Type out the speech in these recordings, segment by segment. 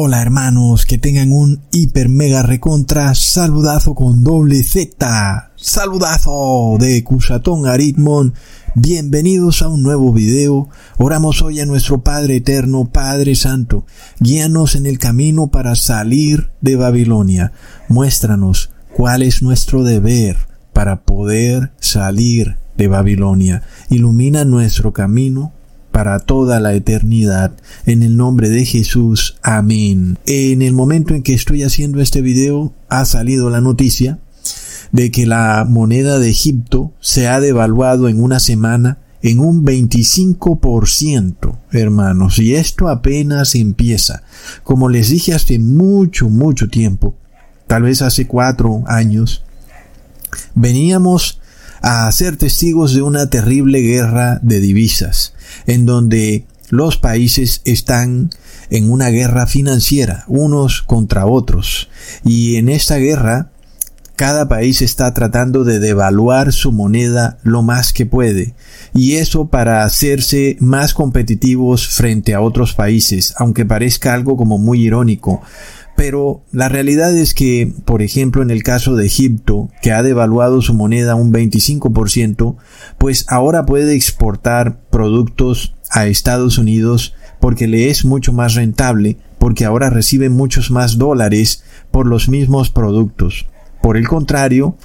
Hola hermanos, que tengan un hiper mega recontra saludazo con doble Z. Saludazo de Cusatón Aritmon. Bienvenidos a un nuevo video. Oramos hoy a nuestro Padre Eterno, Padre Santo. Guíanos en el camino para salir de Babilonia. Muéstranos cuál es nuestro deber para poder salir de Babilonia. Ilumina nuestro camino para toda la eternidad. En el nombre de Jesús. Amén. En el momento en que estoy haciendo este video ha salido la noticia de que la moneda de Egipto se ha devaluado en una semana en un 25%, hermanos, y esto apenas empieza. Como les dije hace mucho, mucho tiempo, tal vez hace cuatro años, veníamos a ser testigos de una terrible guerra de divisas, en donde los países están en una guerra financiera, unos contra otros, y en esta guerra cada país está tratando de devaluar su moneda lo más que puede, y eso para hacerse más competitivos frente a otros países, aunque parezca algo como muy irónico, pero la realidad es que, por ejemplo, en el caso de Egipto, que ha devaluado su moneda un 25%, pues ahora puede exportar productos a Estados Unidos porque le es mucho más rentable, porque ahora recibe muchos más dólares por los mismos productos. Por el contrario,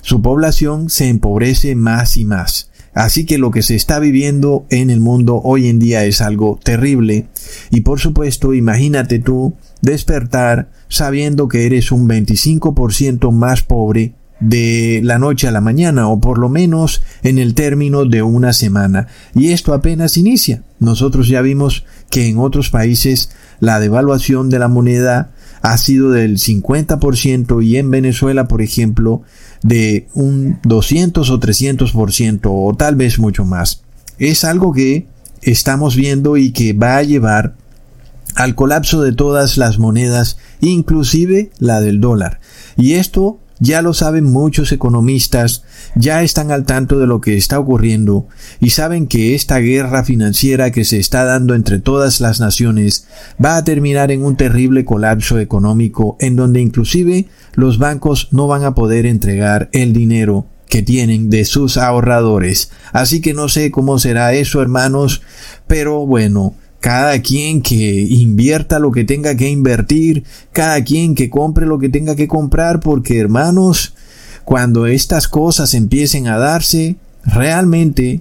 su población se empobrece más y más. Así que lo que se está viviendo en el mundo hoy en día es algo terrible. Y por supuesto, imagínate tú despertar sabiendo que eres un 25% más pobre de la noche a la mañana o por lo menos en el término de una semana. Y esto apenas inicia. Nosotros ya vimos que en otros países la devaluación de la moneda ha sido del 50% y en Venezuela, por ejemplo, de un 200 o 300% o tal vez mucho más. Es algo que estamos viendo y que va a llevar al colapso de todas las monedas, inclusive la del dólar. Y esto ya lo saben muchos economistas, ya están al tanto de lo que está ocurriendo y saben que esta guerra financiera que se está dando entre todas las naciones va a terminar en un terrible colapso económico en donde inclusive los bancos no van a poder entregar el dinero que tienen de sus ahorradores. Así que no sé cómo será eso, hermanos, pero bueno, cada quien que invierta lo que tenga que invertir, cada quien que compre lo que tenga que comprar, porque hermanos, cuando estas cosas empiecen a darse, realmente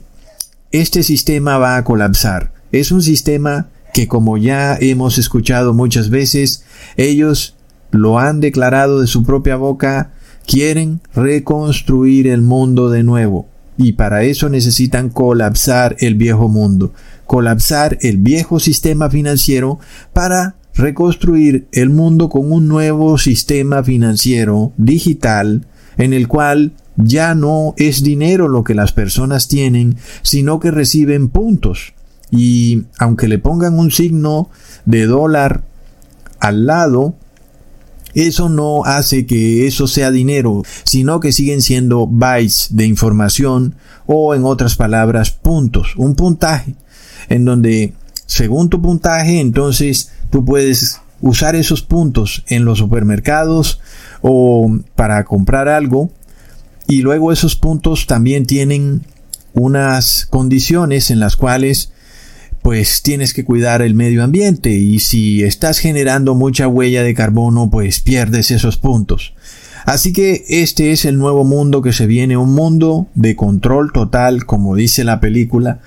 este sistema va a colapsar. Es un sistema que como ya hemos escuchado muchas veces, ellos lo han declarado de su propia boca, quieren reconstruir el mundo de nuevo y para eso necesitan colapsar el viejo mundo, colapsar el viejo sistema financiero para reconstruir el mundo con un nuevo sistema financiero digital en el cual ya no es dinero lo que las personas tienen, sino que reciben puntos. Y aunque le pongan un signo de dólar al lado, eso no hace que eso sea dinero, sino que siguen siendo bytes de información o en otras palabras puntos, un puntaje, en donde según tu puntaje entonces tú puedes usar esos puntos en los supermercados o para comprar algo y luego esos puntos también tienen unas condiciones en las cuales pues tienes que cuidar el medio ambiente y si estás generando mucha huella de carbono, pues pierdes esos puntos. Así que este es el nuevo mundo que se viene, un mundo de control total, como dice la película,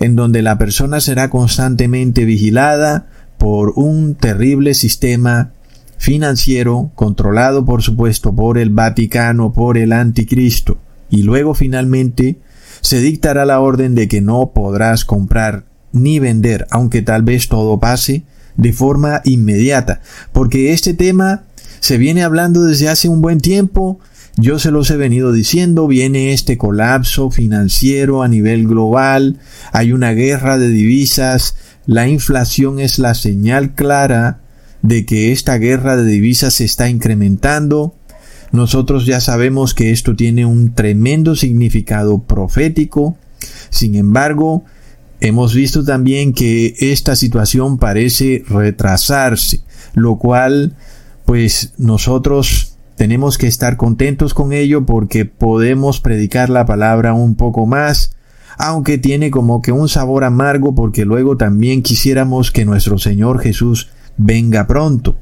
en donde la persona será constantemente vigilada por un terrible sistema financiero controlado por supuesto por el Vaticano, por el anticristo. Y luego finalmente se dictará la orden de que no podrás comprar ni vender, aunque tal vez todo pase de forma inmediata, porque este tema se viene hablando desde hace un buen tiempo, yo se los he venido diciendo, viene este colapso financiero a nivel global, hay una guerra de divisas, la inflación es la señal clara de que esta guerra de divisas se está incrementando. Nosotros ya sabemos que esto tiene un tremendo significado profético. Sin embargo, Hemos visto también que esta situación parece retrasarse. lo cual pues nosotros tenemos que estar contentos con ello porque podemos predicar la palabra un poco más, aunque tiene como que un sabor amargo porque luego también quisiéramos que nuestro Señor Jesús venga pronto.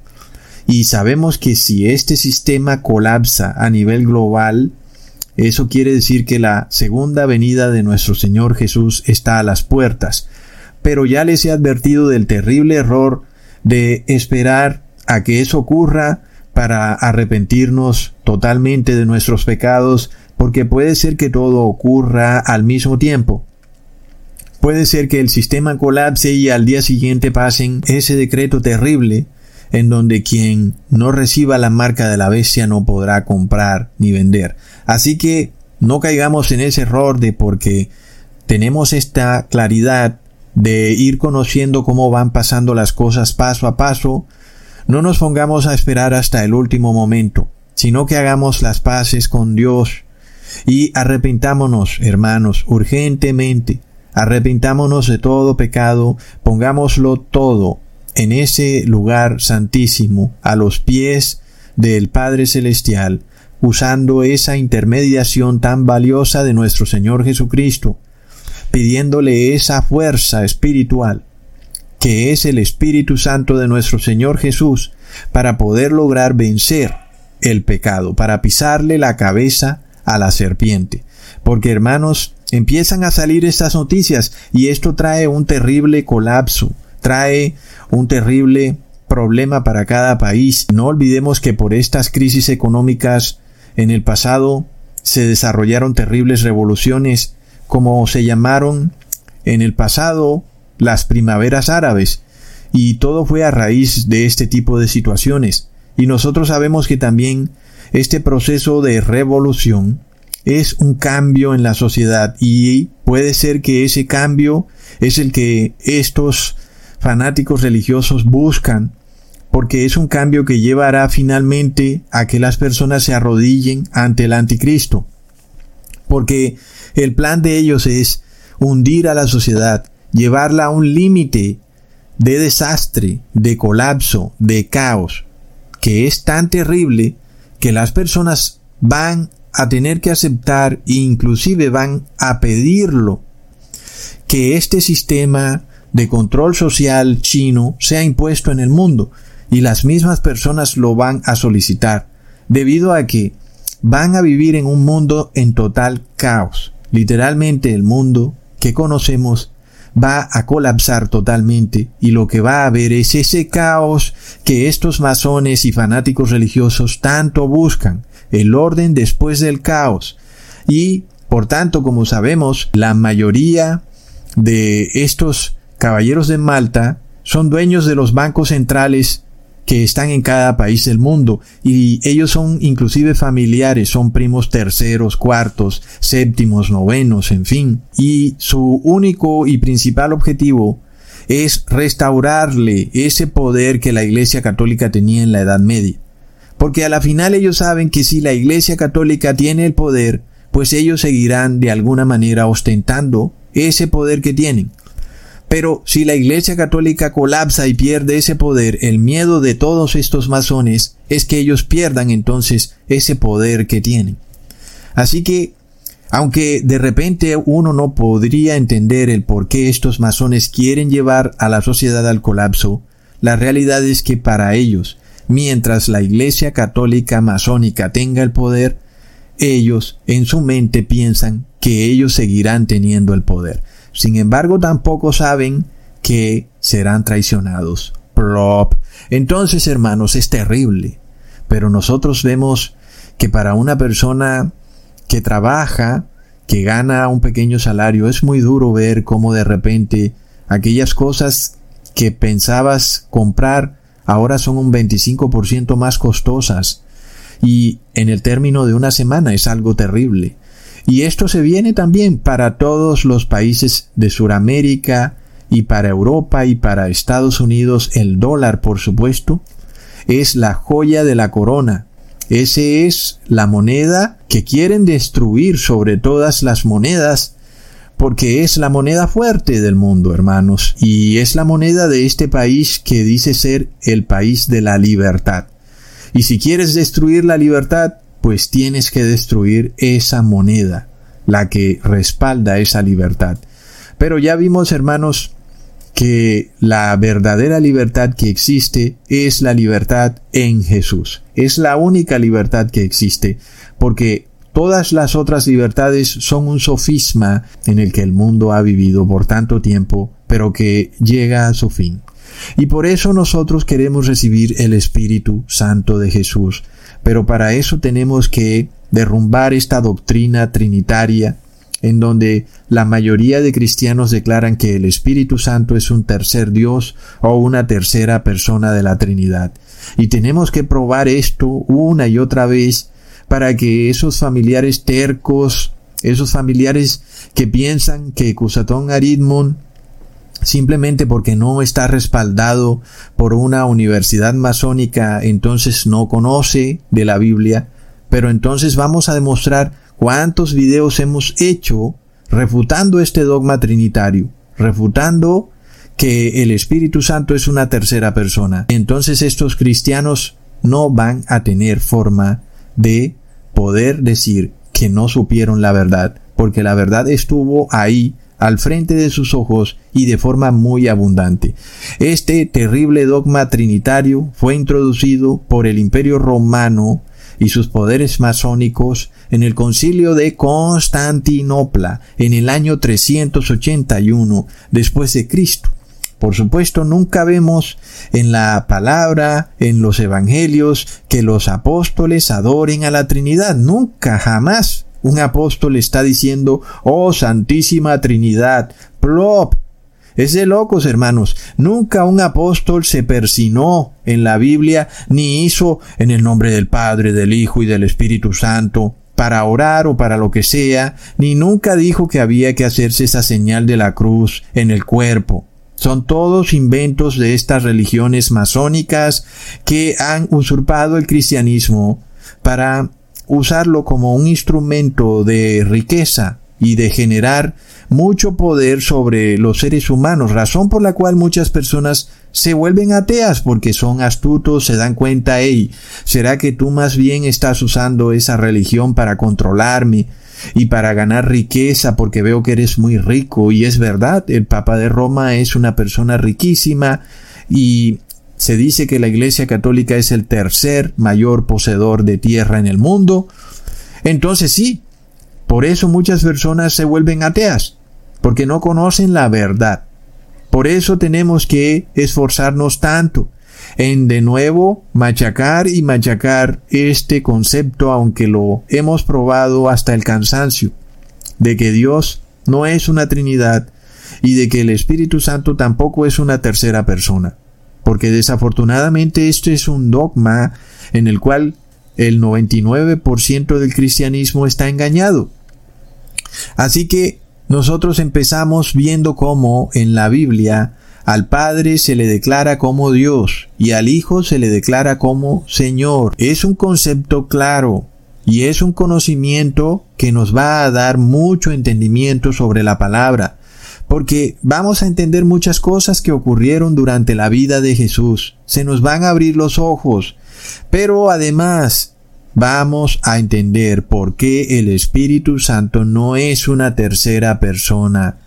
Y sabemos que si este sistema colapsa a nivel global, eso quiere decir que la segunda venida de nuestro Señor Jesús está a las puertas. Pero ya les he advertido del terrible error de esperar a que eso ocurra para arrepentirnos totalmente de nuestros pecados, porque puede ser que todo ocurra al mismo tiempo. Puede ser que el sistema colapse y al día siguiente pasen ese decreto terrible en donde quien no reciba la marca de la bestia no podrá comprar ni vender. Así que no caigamos en ese error de porque tenemos esta claridad de ir conociendo cómo van pasando las cosas paso a paso, no nos pongamos a esperar hasta el último momento, sino que hagamos las paces con Dios. Y arrepintámonos, hermanos, urgentemente, arrepintámonos de todo pecado, pongámoslo todo en ese lugar santísimo, a los pies del Padre Celestial, usando esa intermediación tan valiosa de nuestro Señor Jesucristo, pidiéndole esa fuerza espiritual, que es el Espíritu Santo de nuestro Señor Jesús, para poder lograr vencer el pecado, para pisarle la cabeza a la serpiente. Porque hermanos, empiezan a salir estas noticias y esto trae un terrible colapso, trae un terrible problema para cada país. No olvidemos que por estas crisis económicas en el pasado se desarrollaron terribles revoluciones, como se llamaron en el pasado las primaveras árabes, y todo fue a raíz de este tipo de situaciones. Y nosotros sabemos que también este proceso de revolución es un cambio en la sociedad y puede ser que ese cambio es el que estos fanáticos religiosos buscan porque es un cambio que llevará finalmente a que las personas se arrodillen ante el anticristo. Porque el plan de ellos es hundir a la sociedad, llevarla a un límite de desastre, de colapso, de caos, que es tan terrible que las personas van a tener que aceptar e inclusive van a pedirlo que este sistema de control social chino sea impuesto en el mundo y las mismas personas lo van a solicitar debido a que van a vivir en un mundo en total caos. Literalmente el mundo que conocemos va a colapsar totalmente y lo que va a haber es ese caos que estos masones y fanáticos religiosos tanto buscan, el orden después del caos. Y, por tanto, como sabemos, la mayoría de estos caballeros de Malta son dueños de los bancos centrales que están en cada país del mundo y ellos son inclusive familiares, son primos terceros, cuartos, séptimos, novenos, en fin. Y su único y principal objetivo es restaurarle ese poder que la Iglesia Católica tenía en la Edad Media. Porque a la final ellos saben que si la Iglesia Católica tiene el poder, pues ellos seguirán de alguna manera ostentando ese poder que tienen. Pero si la Iglesia Católica colapsa y pierde ese poder, el miedo de todos estos masones es que ellos pierdan entonces ese poder que tienen. Así que, aunque de repente uno no podría entender el por qué estos masones quieren llevar a la sociedad al colapso, la realidad es que para ellos, mientras la Iglesia Católica masónica tenga el poder, ellos en su mente piensan que ellos seguirán teniendo el poder. Sin embargo, tampoco saben que serán traicionados. Plop. Entonces, hermanos, es terrible. Pero nosotros vemos que para una persona que trabaja, que gana un pequeño salario, es muy duro ver cómo de repente aquellas cosas que pensabas comprar ahora son un 25% más costosas. Y en el término de una semana es algo terrible. Y esto se viene también para todos los países de Sudamérica y para Europa y para Estados Unidos. El dólar, por supuesto, es la joya de la corona. Ese es la moneda que quieren destruir sobre todas las monedas porque es la moneda fuerte del mundo, hermanos, y es la moneda de este país que dice ser el país de la libertad. Y si quieres destruir la libertad, pues tienes que destruir esa moneda, la que respalda esa libertad. Pero ya vimos, hermanos, que la verdadera libertad que existe es la libertad en Jesús. Es la única libertad que existe, porque todas las otras libertades son un sofisma en el que el mundo ha vivido por tanto tiempo, pero que llega a su fin. Y por eso nosotros queremos recibir el Espíritu Santo de Jesús. Pero para eso tenemos que derrumbar esta doctrina trinitaria en donde la mayoría de cristianos declaran que el Espíritu Santo es un tercer Dios o una tercera persona de la Trinidad. Y tenemos que probar esto una y otra vez para que esos familiares tercos, esos familiares que piensan que Cusatón Aridmon simplemente porque no está respaldado por una universidad masónica, entonces no conoce de la Biblia, pero entonces vamos a demostrar cuántos videos hemos hecho refutando este dogma trinitario, refutando que el Espíritu Santo es una tercera persona. Entonces estos cristianos no van a tener forma de poder decir que no supieron la verdad, porque la verdad estuvo ahí al frente de sus ojos y de forma muy abundante. Este terrible dogma trinitario fue introducido por el imperio romano y sus poderes masónicos en el concilio de Constantinopla en el año 381 después de Cristo. Por supuesto, nunca vemos en la palabra, en los evangelios, que los apóstoles adoren a la Trinidad. Nunca, jamás. Un apóstol está diciendo, oh Santísima Trinidad, plop, es de locos, hermanos. Nunca un apóstol se persinó en la Biblia ni hizo en el nombre del Padre, del Hijo y del Espíritu Santo para orar o para lo que sea, ni nunca dijo que había que hacerse esa señal de la cruz en el cuerpo. Son todos inventos de estas religiones masónicas que han usurpado el cristianismo para usarlo como un instrumento de riqueza y de generar mucho poder sobre los seres humanos, razón por la cual muchas personas se vuelven ateas porque son astutos, se dan cuenta, hey, ¿será que tú más bien estás usando esa religión para controlarme y para ganar riqueza porque veo que eres muy rico? Y es verdad, el Papa de Roma es una persona riquísima y se dice que la Iglesia Católica es el tercer mayor poseedor de tierra en el mundo. Entonces sí, por eso muchas personas se vuelven ateas, porque no conocen la verdad. Por eso tenemos que esforzarnos tanto en de nuevo machacar y machacar este concepto, aunque lo hemos probado hasta el cansancio, de que Dios no es una Trinidad y de que el Espíritu Santo tampoco es una tercera persona. Porque desafortunadamente esto es un dogma en el cual el 99% del cristianismo está engañado. Así que nosotros empezamos viendo cómo en la Biblia al Padre se le declara como Dios y al Hijo se le declara como Señor. Es un concepto claro y es un conocimiento que nos va a dar mucho entendimiento sobre la palabra, porque vamos a entender muchas cosas que ocurrieron durante la vida de Jesús. Se nos van a abrir los ojos, pero además vamos a entender por qué el Espíritu Santo no es una tercera persona.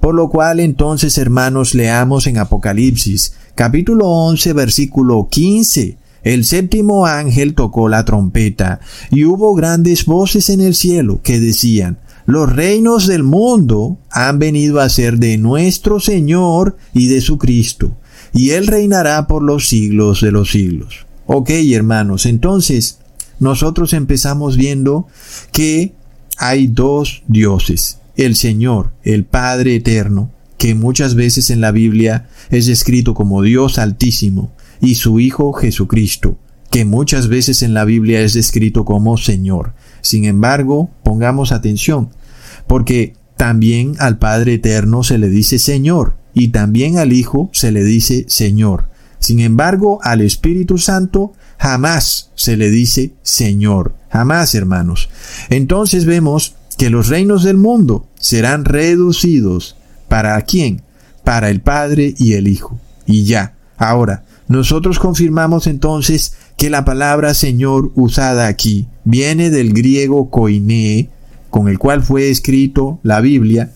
Por lo cual entonces, hermanos, leamos en Apocalipsis, capítulo 11, versículo 15. El séptimo ángel tocó la trompeta, y hubo grandes voces en el cielo que decían, los reinos del mundo han venido a ser de nuestro Señor y de su Cristo, y Él reinará por los siglos de los siglos. Ok, hermanos, entonces, nosotros empezamos viendo que hay dos dioses, el Señor, el Padre Eterno, que muchas veces en la Biblia es descrito como Dios Altísimo, y su Hijo Jesucristo, que muchas veces en la Biblia es descrito como Señor. Sin embargo, pongamos atención, porque también al Padre Eterno se le dice Señor, y también al Hijo se le dice Señor. Sin embargo, al Espíritu Santo Jamás se le dice Señor. Jamás, hermanos. Entonces vemos que los reinos del mundo serán reducidos. ¿Para quién? Para el Padre y el Hijo. Y ya. Ahora, nosotros confirmamos entonces que la palabra Señor usada aquí viene del griego koiné, con el cual fue escrito la Biblia,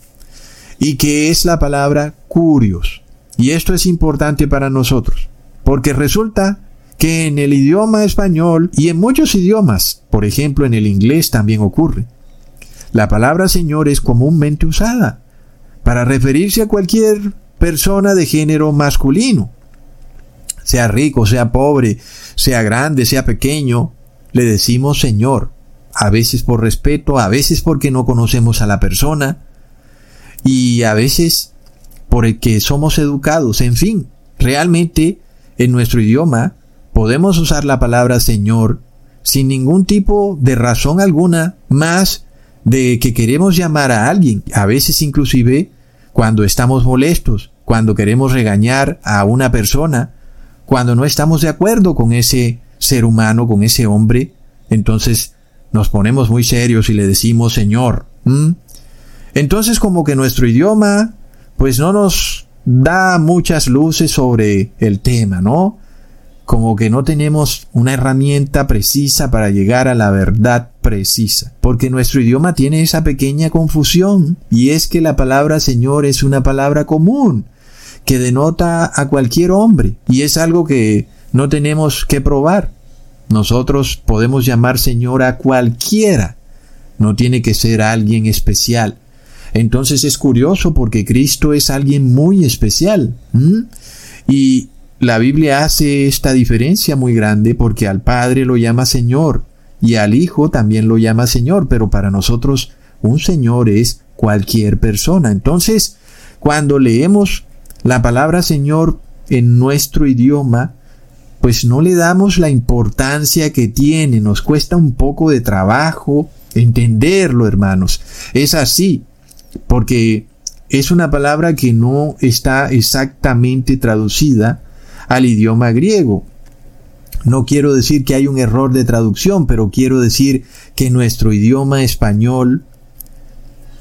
y que es la palabra curios. Y esto es importante para nosotros, porque resulta que en el idioma español y en muchos idiomas, por ejemplo en el inglés también ocurre, la palabra Señor es comúnmente usada para referirse a cualquier persona de género masculino. Sea rico, sea pobre, sea grande, sea pequeño, le decimos Señor. A veces por respeto, a veces porque no conocemos a la persona y a veces porque somos educados. En fin, realmente en nuestro idioma podemos usar la palabra Señor sin ningún tipo de razón alguna más de que queremos llamar a alguien, a veces inclusive cuando estamos molestos, cuando queremos regañar a una persona, cuando no estamos de acuerdo con ese ser humano, con ese hombre, entonces nos ponemos muy serios y le decimos Señor. Entonces como que nuestro idioma pues no nos da muchas luces sobre el tema, ¿no? como que no tenemos una herramienta precisa para llegar a la verdad precisa, porque nuestro idioma tiene esa pequeña confusión, y es que la palabra Señor es una palabra común, que denota a cualquier hombre, y es algo que no tenemos que probar. Nosotros podemos llamar Señor a cualquiera, no tiene que ser alguien especial. Entonces es curioso porque Cristo es alguien muy especial. Y la Biblia hace esta diferencia muy grande porque al Padre lo llama Señor y al Hijo también lo llama Señor, pero para nosotros un Señor es cualquier persona. Entonces, cuando leemos la palabra Señor en nuestro idioma, pues no le damos la importancia que tiene, nos cuesta un poco de trabajo entenderlo, hermanos. Es así, porque es una palabra que no está exactamente traducida al idioma griego. No quiero decir que hay un error de traducción, pero quiero decir que nuestro idioma español,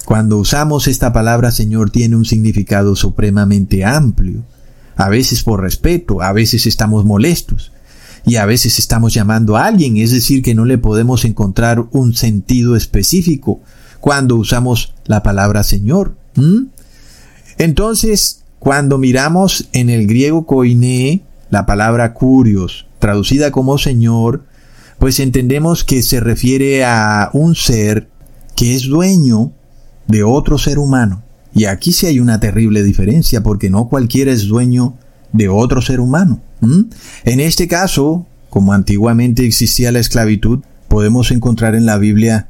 cuando usamos esta palabra Señor, tiene un significado supremamente amplio. A veces por respeto, a veces estamos molestos y a veces estamos llamando a alguien, es decir, que no le podemos encontrar un sentido específico cuando usamos la palabra Señor. Entonces, cuando miramos en el griego koiné, la palabra curios, traducida como Señor, pues entendemos que se refiere a un ser que es dueño de otro ser humano. Y aquí sí hay una terrible diferencia, porque no cualquiera es dueño de otro ser humano. En este caso, como antiguamente existía la esclavitud, podemos encontrar en la Biblia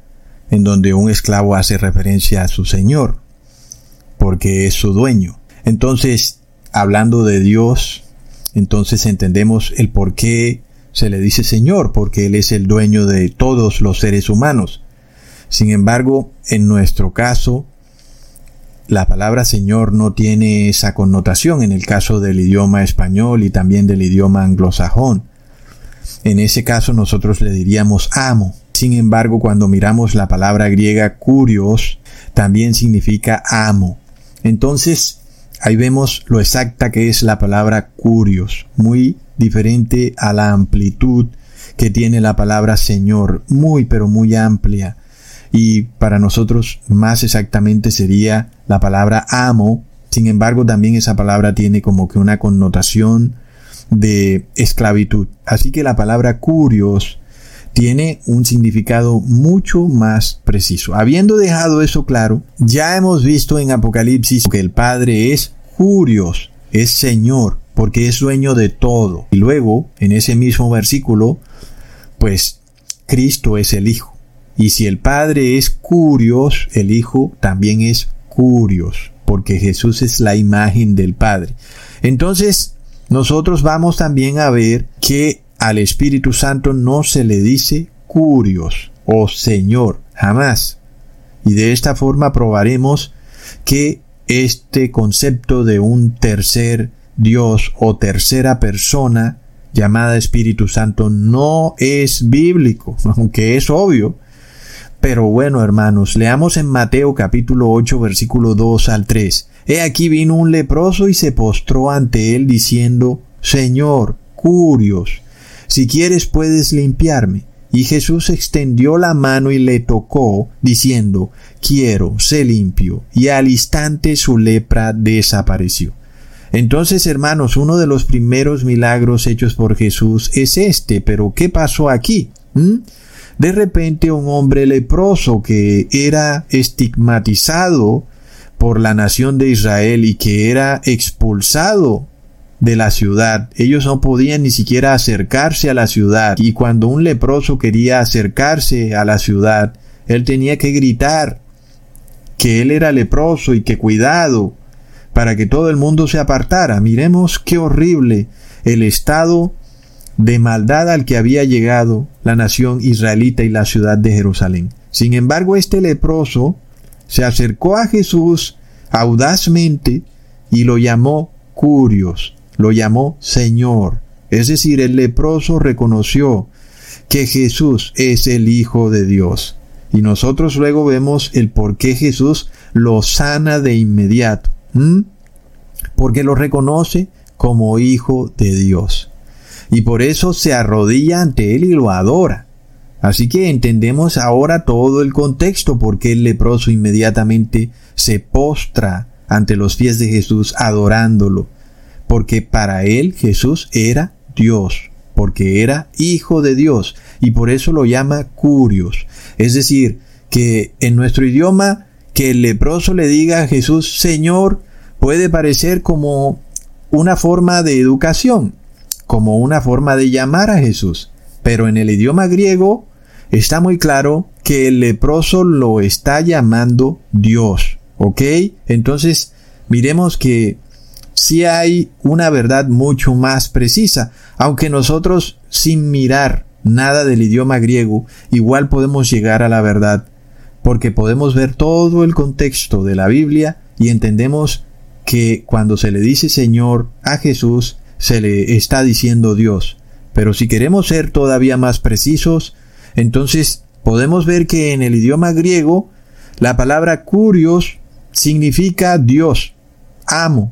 en donde un esclavo hace referencia a su Señor, porque es su dueño. Entonces, hablando de Dios, entonces entendemos el por qué se le dice Señor, porque Él es el dueño de todos los seres humanos. Sin embargo, en nuestro caso, la palabra Señor no tiene esa connotación en el caso del idioma español y también del idioma anglosajón. En ese caso nosotros le diríamos amo. Sin embargo, cuando miramos la palabra griega curios, también significa amo. Entonces, Ahí vemos lo exacta que es la palabra curios, muy diferente a la amplitud que tiene la palabra Señor, muy pero muy amplia. Y para nosotros más exactamente sería la palabra amo. Sin embargo, también esa palabra tiene como que una connotación de esclavitud. Así que la palabra curios tiene un significado mucho más preciso. Habiendo dejado eso claro, ya hemos visto en Apocalipsis que el Padre es curios, es Señor, porque es dueño de todo. Y luego, en ese mismo versículo, pues Cristo es el Hijo. Y si el Padre es curios, el Hijo también es curios, porque Jesús es la imagen del Padre. Entonces, nosotros vamos también a ver que al Espíritu Santo no se le dice curios o Señor, jamás. Y de esta forma probaremos que este concepto de un tercer Dios o tercera persona llamada Espíritu Santo no es bíblico, aunque es obvio. Pero bueno, hermanos, leamos en Mateo capítulo 8 versículo 2 al 3. He aquí vino un leproso y se postró ante él diciendo, Señor, curios, si quieres puedes limpiarme. Y Jesús extendió la mano y le tocó, diciendo, Quiero, sé limpio. Y al instante su lepra desapareció. Entonces, hermanos, uno de los primeros milagros hechos por Jesús es este, pero ¿qué pasó aquí? ¿Mm? De repente un hombre leproso que era estigmatizado por la nación de Israel y que era expulsado de la ciudad. Ellos no podían ni siquiera acercarse a la ciudad y cuando un leproso quería acercarse a la ciudad, él tenía que gritar que él era leproso y que cuidado para que todo el mundo se apartara. Miremos qué horrible el estado de maldad al que había llegado la nación israelita y la ciudad de Jerusalén. Sin embargo, este leproso se acercó a Jesús audazmente y lo llamó Curios, lo llamó Señor. Es decir, el leproso reconoció que Jesús es el Hijo de Dios. Y nosotros luego vemos el por qué Jesús lo sana de inmediato. Porque lo reconoce como Hijo de Dios. Y por eso se arrodilla ante Él y lo adora. Así que entendemos ahora todo el contexto porque el leproso inmediatamente se postra ante los pies de Jesús adorándolo, porque para él Jesús era Dios, porque era hijo de Dios, y por eso lo llama curios. Es decir, que en nuestro idioma que el leproso le diga a Jesús Señor puede parecer como una forma de educación, como una forma de llamar a Jesús. Pero en el idioma griego está muy claro que el leproso lo está llamando Dios. ¿Ok? Entonces, miremos que sí hay una verdad mucho más precisa, aunque nosotros sin mirar nada del idioma griego, igual podemos llegar a la verdad, porque podemos ver todo el contexto de la Biblia y entendemos que cuando se le dice Señor a Jesús, se le está diciendo Dios. Pero si queremos ser todavía más precisos, entonces podemos ver que en el idioma griego la palabra curios significa Dios, amo,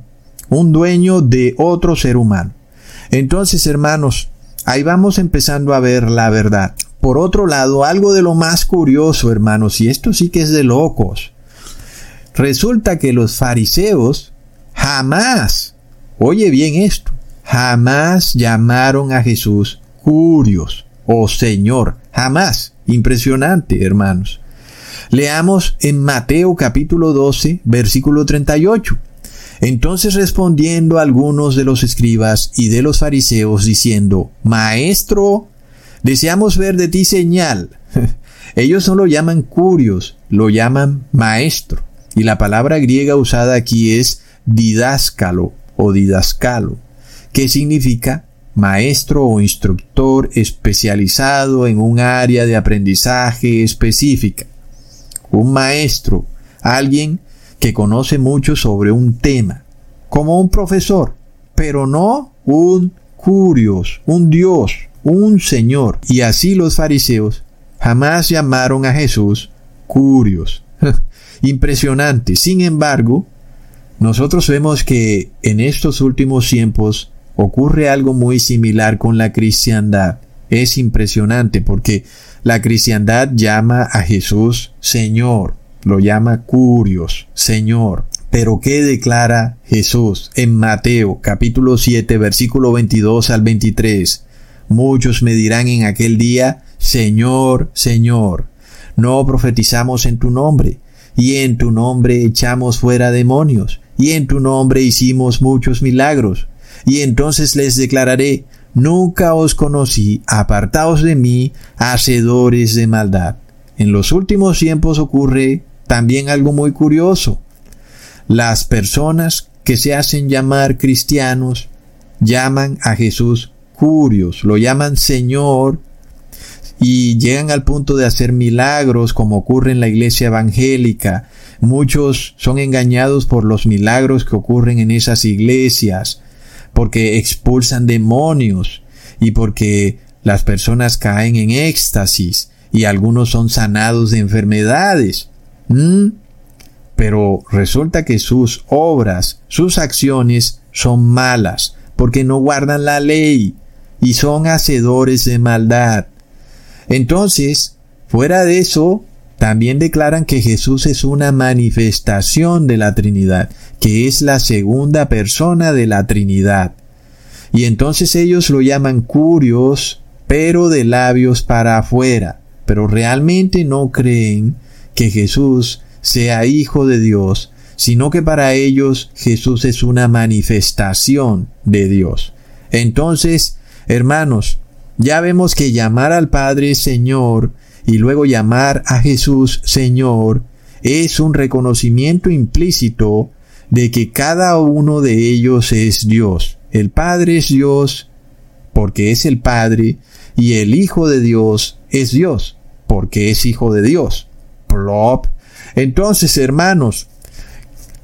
un dueño de otro ser humano. Entonces, hermanos, ahí vamos empezando a ver la verdad. Por otro lado, algo de lo más curioso, hermanos, y esto sí que es de locos. Resulta que los fariseos jamás, oye bien esto, jamás llamaron a Jesús curios o Señor, jamás. Impresionante, hermanos. Leamos en Mateo capítulo 12, versículo 38. Entonces respondiendo algunos de los escribas y de los fariseos diciendo, Maestro, deseamos ver de ti señal. Ellos no lo llaman curios, lo llaman maestro. Y la palabra griega usada aquí es didáscalo o didascalo, que significa maestro o instructor especializado en un área de aprendizaje específica un maestro, alguien que conoce mucho sobre un tema, como un profesor, pero no un curios, un Dios, un Señor. Y así los fariseos jamás llamaron a Jesús curios. Impresionante. Sin embargo, nosotros vemos que en estos últimos tiempos ocurre algo muy similar con la cristiandad. Es impresionante porque la cristiandad llama a Jesús Señor, lo llama Curios, Señor. Pero ¿qué declara Jesús en Mateo capítulo 7 versículo 22 al 23? Muchos me dirán en aquel día, Señor, Señor, no profetizamos en tu nombre, y en tu nombre echamos fuera demonios, y en tu nombre hicimos muchos milagros. Y entonces les declararé, Nunca os conocí, apartaos de mí, hacedores de maldad. En los últimos tiempos ocurre también algo muy curioso. Las personas que se hacen llamar cristianos llaman a Jesús curios, lo llaman Señor y llegan al punto de hacer milagros como ocurre en la iglesia evangélica. Muchos son engañados por los milagros que ocurren en esas iglesias porque expulsan demonios y porque las personas caen en éxtasis y algunos son sanados de enfermedades. ¿Mm? Pero resulta que sus obras, sus acciones son malas, porque no guardan la ley y son hacedores de maldad. Entonces, fuera de eso, también declaran que Jesús es una manifestación de la Trinidad, que es la segunda persona de la Trinidad. Y entonces ellos lo llaman curios, pero de labios para afuera, pero realmente no creen que Jesús sea hijo de Dios, sino que para ellos Jesús es una manifestación de Dios. Entonces, hermanos, ya vemos que llamar al Padre Señor y luego llamar a Jesús Señor es un reconocimiento implícito de que cada uno de ellos es Dios. El Padre es Dios porque es el Padre y el Hijo de Dios es Dios porque es Hijo de Dios. Plop. Entonces, hermanos,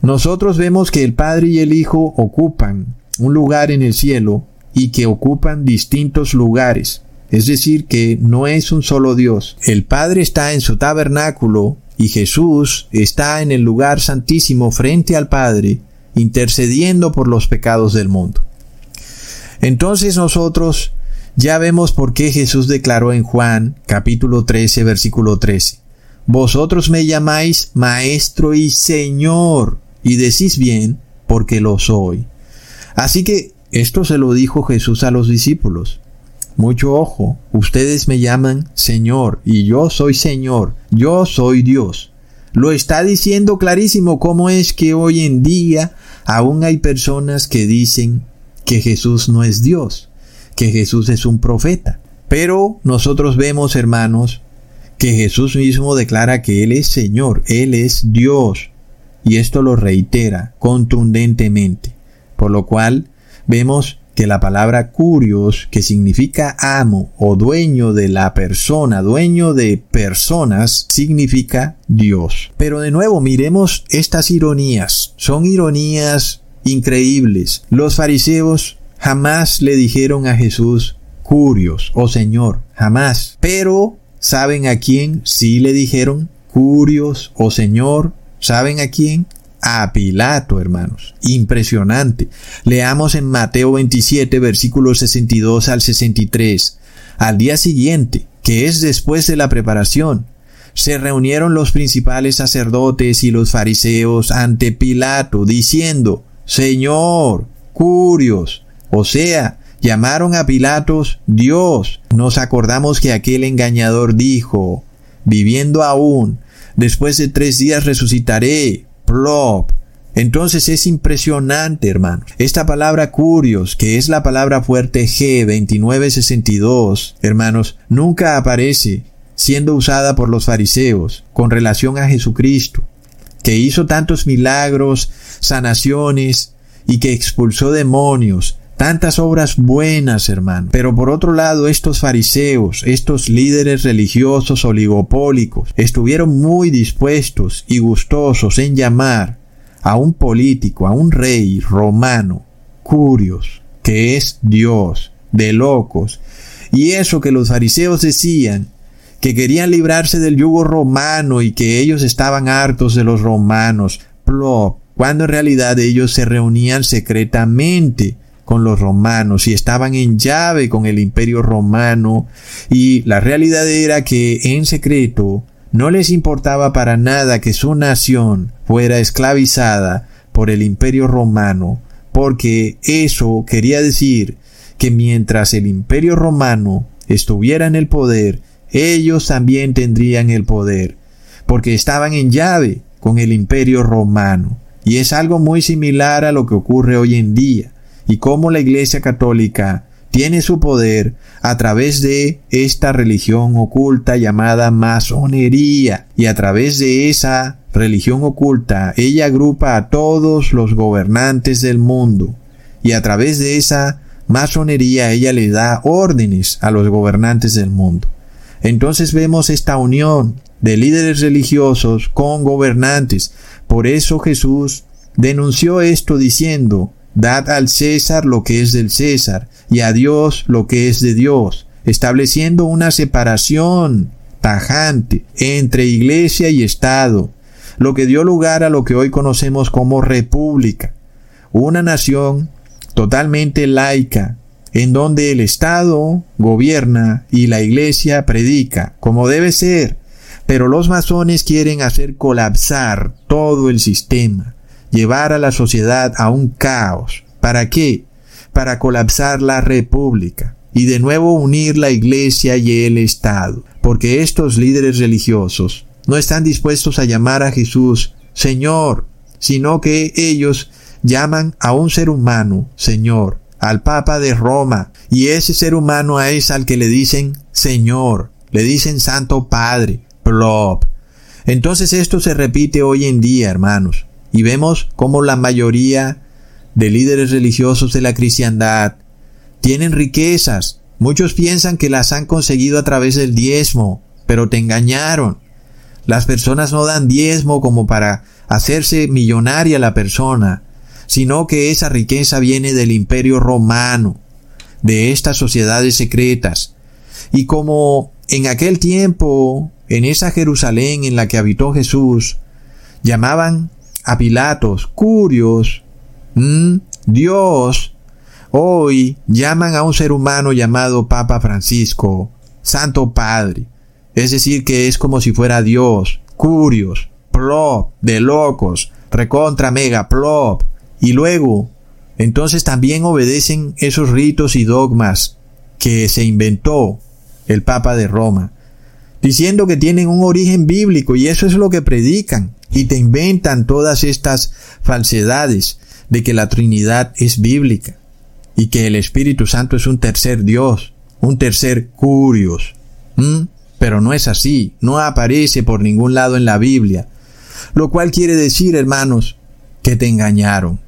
nosotros vemos que el Padre y el Hijo ocupan un lugar en el cielo y que ocupan distintos lugares. Es decir, que no es un solo Dios. El Padre está en su tabernáculo y Jesús está en el lugar santísimo frente al Padre, intercediendo por los pecados del mundo. Entonces nosotros ya vemos por qué Jesús declaró en Juan capítulo 13 versículo 13, Vosotros me llamáis Maestro y Señor, y decís bien, porque lo soy. Así que esto se lo dijo Jesús a los discípulos. Mucho ojo, ustedes me llaman Señor y yo soy Señor, yo soy Dios. Lo está diciendo clarísimo cómo es que hoy en día aún hay personas que dicen que Jesús no es Dios, que Jesús es un profeta. Pero nosotros vemos, hermanos, que Jesús mismo declara que Él es Señor, Él es Dios. Y esto lo reitera contundentemente. Por lo cual vemos que la palabra curios, que significa amo o dueño de la persona, dueño de personas, significa Dios. Pero de nuevo, miremos estas ironías. Son ironías increíbles. Los fariseos jamás le dijeron a Jesús curios o Señor, jamás. Pero, ¿saben a quién sí le dijeron curios o Señor? ¿Saben a quién? A Pilato, hermanos. Impresionante. Leamos en Mateo 27, versículos 62 al 63. Al día siguiente, que es después de la preparación, se reunieron los principales sacerdotes y los fariseos ante Pilato, diciendo, Señor, curios, o sea, llamaron a Pilatos Dios. Nos acordamos que aquel engañador dijo, viviendo aún, después de tres días resucitaré. Entonces es impresionante, hermano. Esta palabra curios, que es la palabra fuerte G2962, hermanos, nunca aparece siendo usada por los fariseos con relación a Jesucristo, que hizo tantos milagros, sanaciones y que expulsó demonios, tantas obras buenas, hermano. Pero por otro lado, estos fariseos, estos líderes religiosos oligopólicos, estuvieron muy dispuestos y gustosos en llamar a un político, a un rey romano, Curios, que es Dios, de locos. Y eso que los fariseos decían, que querían librarse del yugo romano y que ellos estaban hartos de los romanos, plop, cuando en realidad ellos se reunían secretamente con los romanos y estaban en llave con el imperio romano. Y la realidad era que en secreto no les importaba para nada que su nación fuera esclavizada por el imperio romano porque eso quería decir que mientras el imperio romano estuviera en el poder ellos también tendrían el poder porque estaban en llave con el imperio romano. Y es algo muy similar a lo que ocurre hoy en día y cómo la Iglesia Católica tiene su poder a través de esta religión oculta llamada masonería y a través de esa religión oculta ella agrupa a todos los gobernantes del mundo y a través de esa masonería ella le da órdenes a los gobernantes del mundo. Entonces vemos esta unión de líderes religiosos con gobernantes. Por eso Jesús denunció esto diciendo, Dad al César lo que es del César y a Dios lo que es de Dios, estableciendo una separación tajante entre iglesia y Estado, lo que dio lugar a lo que hoy conocemos como república, una nación totalmente laica, en donde el Estado gobierna y la Iglesia predica, como debe ser, pero los masones quieren hacer colapsar todo el sistema, llevar a la sociedad a un caos. ¿Para qué? Para colapsar la república y de nuevo unir la Iglesia y el Estado, porque estos líderes religiosos no están dispuestos a llamar a Jesús Señor, sino que ellos llaman a un ser humano Señor, al Papa de Roma, y ese ser humano es al que le dicen Señor, le dicen Santo Padre, plop. Entonces esto se repite hoy en día, hermanos, y vemos cómo la mayoría de líderes religiosos de la cristiandad tienen riquezas. Muchos piensan que las han conseguido a través del diezmo, pero te engañaron. Las personas no dan diezmo como para hacerse millonaria la persona, sino que esa riqueza viene del imperio romano, de estas sociedades secretas. Y como en aquel tiempo, en esa Jerusalén en la que habitó Jesús, llamaban a Pilatos, Curios, Dios, hoy llaman a un ser humano llamado Papa Francisco, Santo Padre. Es decir, que es como si fuera Dios, Curios, Plop, de locos, recontra mega Plop. Y luego, entonces también obedecen esos ritos y dogmas que se inventó el Papa de Roma, diciendo que tienen un origen bíblico y eso es lo que predican y te inventan todas estas falsedades de que la Trinidad es bíblica y que el Espíritu Santo es un tercer Dios, un tercer curios. Pero no es así, no aparece por ningún lado en la Biblia. Lo cual quiere decir, hermanos, que te engañaron.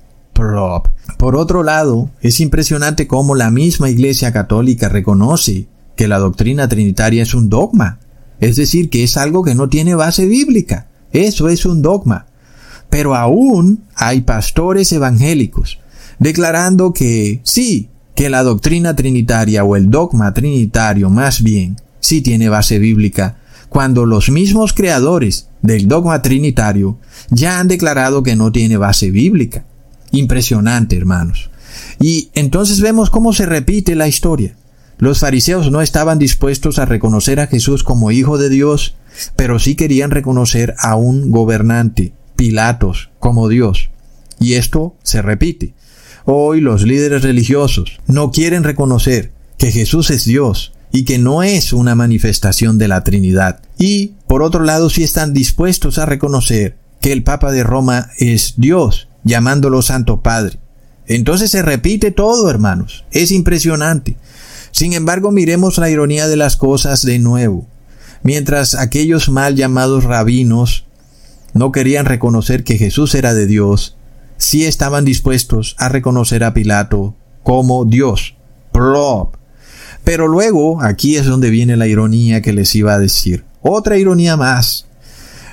Por otro lado, es impresionante cómo la misma Iglesia Católica reconoce que la doctrina trinitaria es un dogma, es decir, que es algo que no tiene base bíblica. Eso es un dogma. Pero aún hay pastores evangélicos declarando que sí, que la doctrina trinitaria o el dogma trinitario más bien sí tiene base bíblica, cuando los mismos creadores del dogma trinitario ya han declarado que no tiene base bíblica. Impresionante, hermanos. Y entonces vemos cómo se repite la historia. Los fariseos no estaban dispuestos a reconocer a Jesús como Hijo de Dios, pero sí querían reconocer a un gobernante, Pilatos, como Dios. Y esto se repite. Hoy los líderes religiosos no quieren reconocer que Jesús es Dios y que no es una manifestación de la Trinidad. Y, por otro lado, sí están dispuestos a reconocer que el Papa de Roma es Dios llamándolo Santo Padre. Entonces se repite todo, hermanos. Es impresionante. Sin embargo, miremos la ironía de las cosas de nuevo. Mientras aquellos mal llamados rabinos no querían reconocer que Jesús era de Dios, sí estaban dispuestos a reconocer a Pilato como Dios. Pero luego, aquí es donde viene la ironía que les iba a decir. Otra ironía más.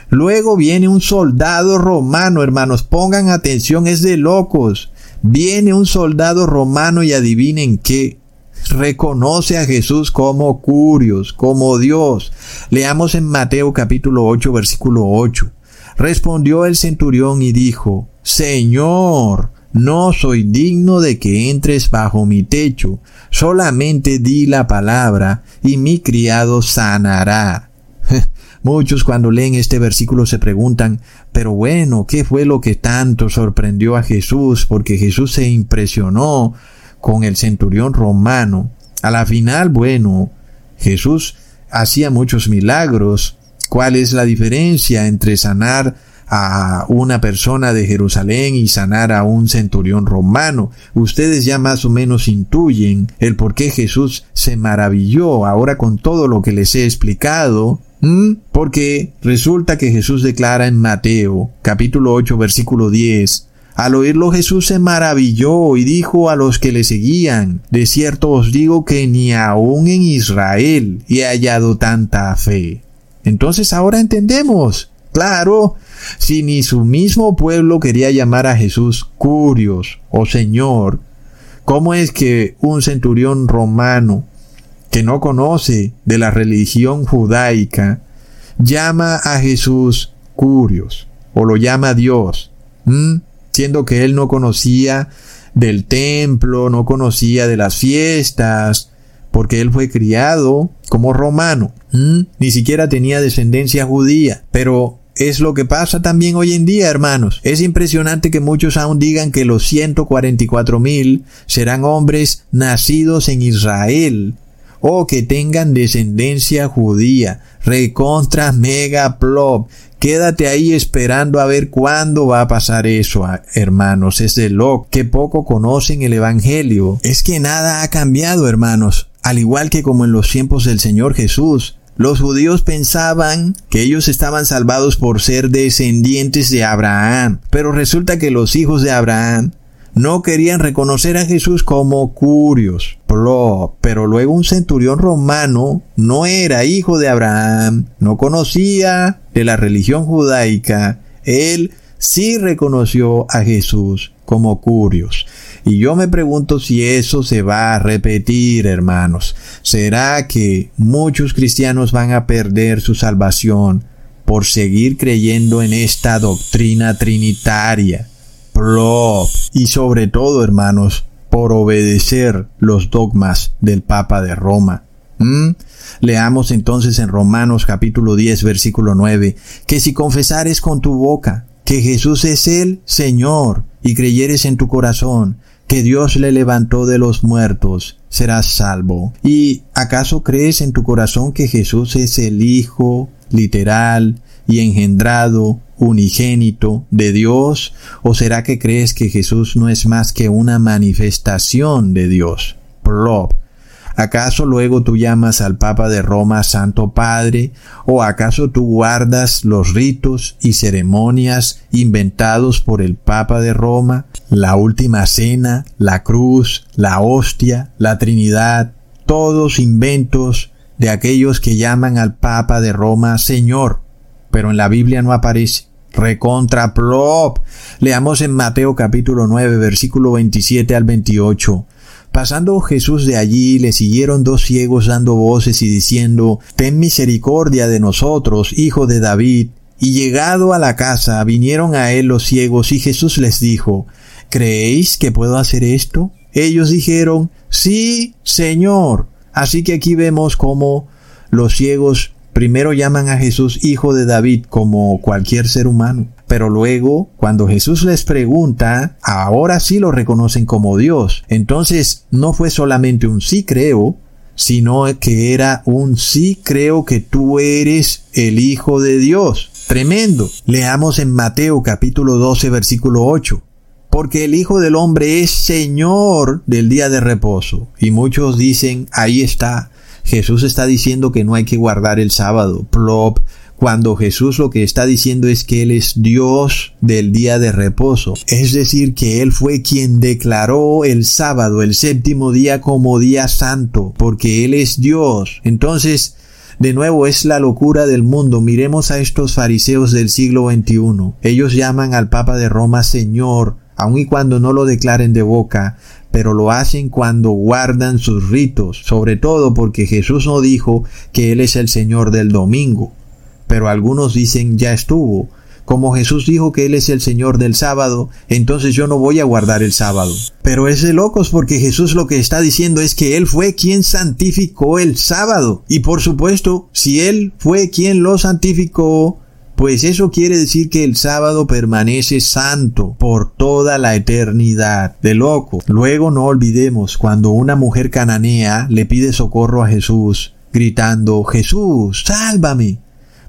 Luego viene un soldado romano, hermanos, pongan atención, es de locos. Viene un soldado romano y adivinen qué. Reconoce a Jesús como Curios, como Dios. Leamos en Mateo capítulo 8, versículo 8. Respondió el centurión y dijo, Señor, no soy digno de que entres bajo mi techo, solamente di la palabra y mi criado sanará. Muchos cuando leen este versículo se preguntan, pero bueno, ¿qué fue lo que tanto sorprendió a Jesús? Porque Jesús se impresionó con el centurión romano. A la final, bueno, Jesús hacía muchos milagros. ¿Cuál es la diferencia entre sanar a una persona de Jerusalén y sanar a un centurión romano. Ustedes ya más o menos intuyen el por qué Jesús se maravilló ahora con todo lo que les he explicado. Porque resulta que Jesús declara en Mateo capítulo 8 versículo 10, al oírlo Jesús se maravilló y dijo a los que le seguían, de cierto os digo que ni aun en Israel he hallado tanta fe. Entonces ahora entendemos. Claro, si ni su mismo pueblo quería llamar a Jesús Curios o Señor, ¿cómo es que un centurión romano que no conoce de la religión judaica, llama a Jesús Curios, o lo llama Dios, siendo que él no conocía del templo, no conocía de las fiestas, porque él fue criado como romano, ni siquiera tenía descendencia judía, pero es lo que pasa también hoy en día, hermanos. Es impresionante que muchos aún digan que los 144 mil serán hombres nacidos en Israel o que tengan descendencia judía. Recontra mega plop. Quédate ahí esperando a ver cuándo va a pasar eso, ah, hermanos. Es de lo que poco conocen el Evangelio. Es que nada ha cambiado, hermanos. Al igual que como en los tiempos del Señor Jesús. Los judíos pensaban que ellos estaban salvados por ser descendientes de Abraham, pero resulta que los hijos de Abraham no querían reconocer a Jesús como curios. Pero luego un centurión romano no era hijo de Abraham, no conocía de la religión judaica. Él sí reconoció a Jesús como curios. Y yo me pregunto si eso se va a repetir, hermanos. ¿Será que muchos cristianos van a perder su salvación por seguir creyendo en esta doctrina trinitaria? Y sobre todo, hermanos, por obedecer los dogmas del Papa de Roma. ¿Mm? Leamos entonces en Romanos capítulo 10 versículo 9, que si confesares con tu boca que Jesús es el Señor y creyeres en tu corazón que Dios le levantó de los muertos, serás salvo. ¿Y acaso crees en tu corazón que Jesús es el Hijo literal y engendrado, unigénito de Dios? ¿O será que crees que Jesús no es más que una manifestación de Dios? Plop. ¿Acaso luego tú llamas al Papa de Roma Santo Padre? ¿O acaso tú guardas los ritos y ceremonias inventados por el Papa de Roma? La última cena, la cruz, la hostia, la Trinidad, todos inventos de aquellos que llaman al Papa de Roma Señor, pero en la Biblia no aparece. Recontra plop. Leamos en Mateo capítulo 9 versículo 27 al 28. Pasando Jesús de allí, le siguieron dos ciegos dando voces y diciendo, Ten misericordia de nosotros, hijo de David. Y llegado a la casa, vinieron a él los ciegos, y Jesús les dijo, ¿Creéis que puedo hacer esto? Ellos dijeron, Sí, Señor. Así que aquí vemos cómo los ciegos primero llaman a Jesús hijo de David como cualquier ser humano. Pero luego, cuando Jesús les pregunta, ahora sí lo reconocen como Dios. Entonces, no fue solamente un sí creo, sino que era un sí creo que tú eres el Hijo de Dios. Tremendo. Leamos en Mateo capítulo 12 versículo 8. Porque el Hijo del Hombre es Señor del día de reposo. Y muchos dicen, ahí está. Jesús está diciendo que no hay que guardar el sábado. Plop cuando Jesús lo que está diciendo es que Él es Dios del día de reposo. Es decir, que Él fue quien declaró el sábado, el séptimo día, como día santo, porque Él es Dios. Entonces, de nuevo es la locura del mundo. Miremos a estos fariseos del siglo XXI. Ellos llaman al Papa de Roma Señor, aun y cuando no lo declaren de boca, pero lo hacen cuando guardan sus ritos, sobre todo porque Jesús no dijo que Él es el Señor del domingo pero algunos dicen ya estuvo. Como Jesús dijo que Él es el Señor del sábado, entonces yo no voy a guardar el sábado. Pero es de locos porque Jesús lo que está diciendo es que Él fue quien santificó el sábado. Y por supuesto, si Él fue quien lo santificó, pues eso quiere decir que el sábado permanece santo por toda la eternidad. De loco. Luego no olvidemos cuando una mujer cananea le pide socorro a Jesús, gritando, Jesús, sálvame.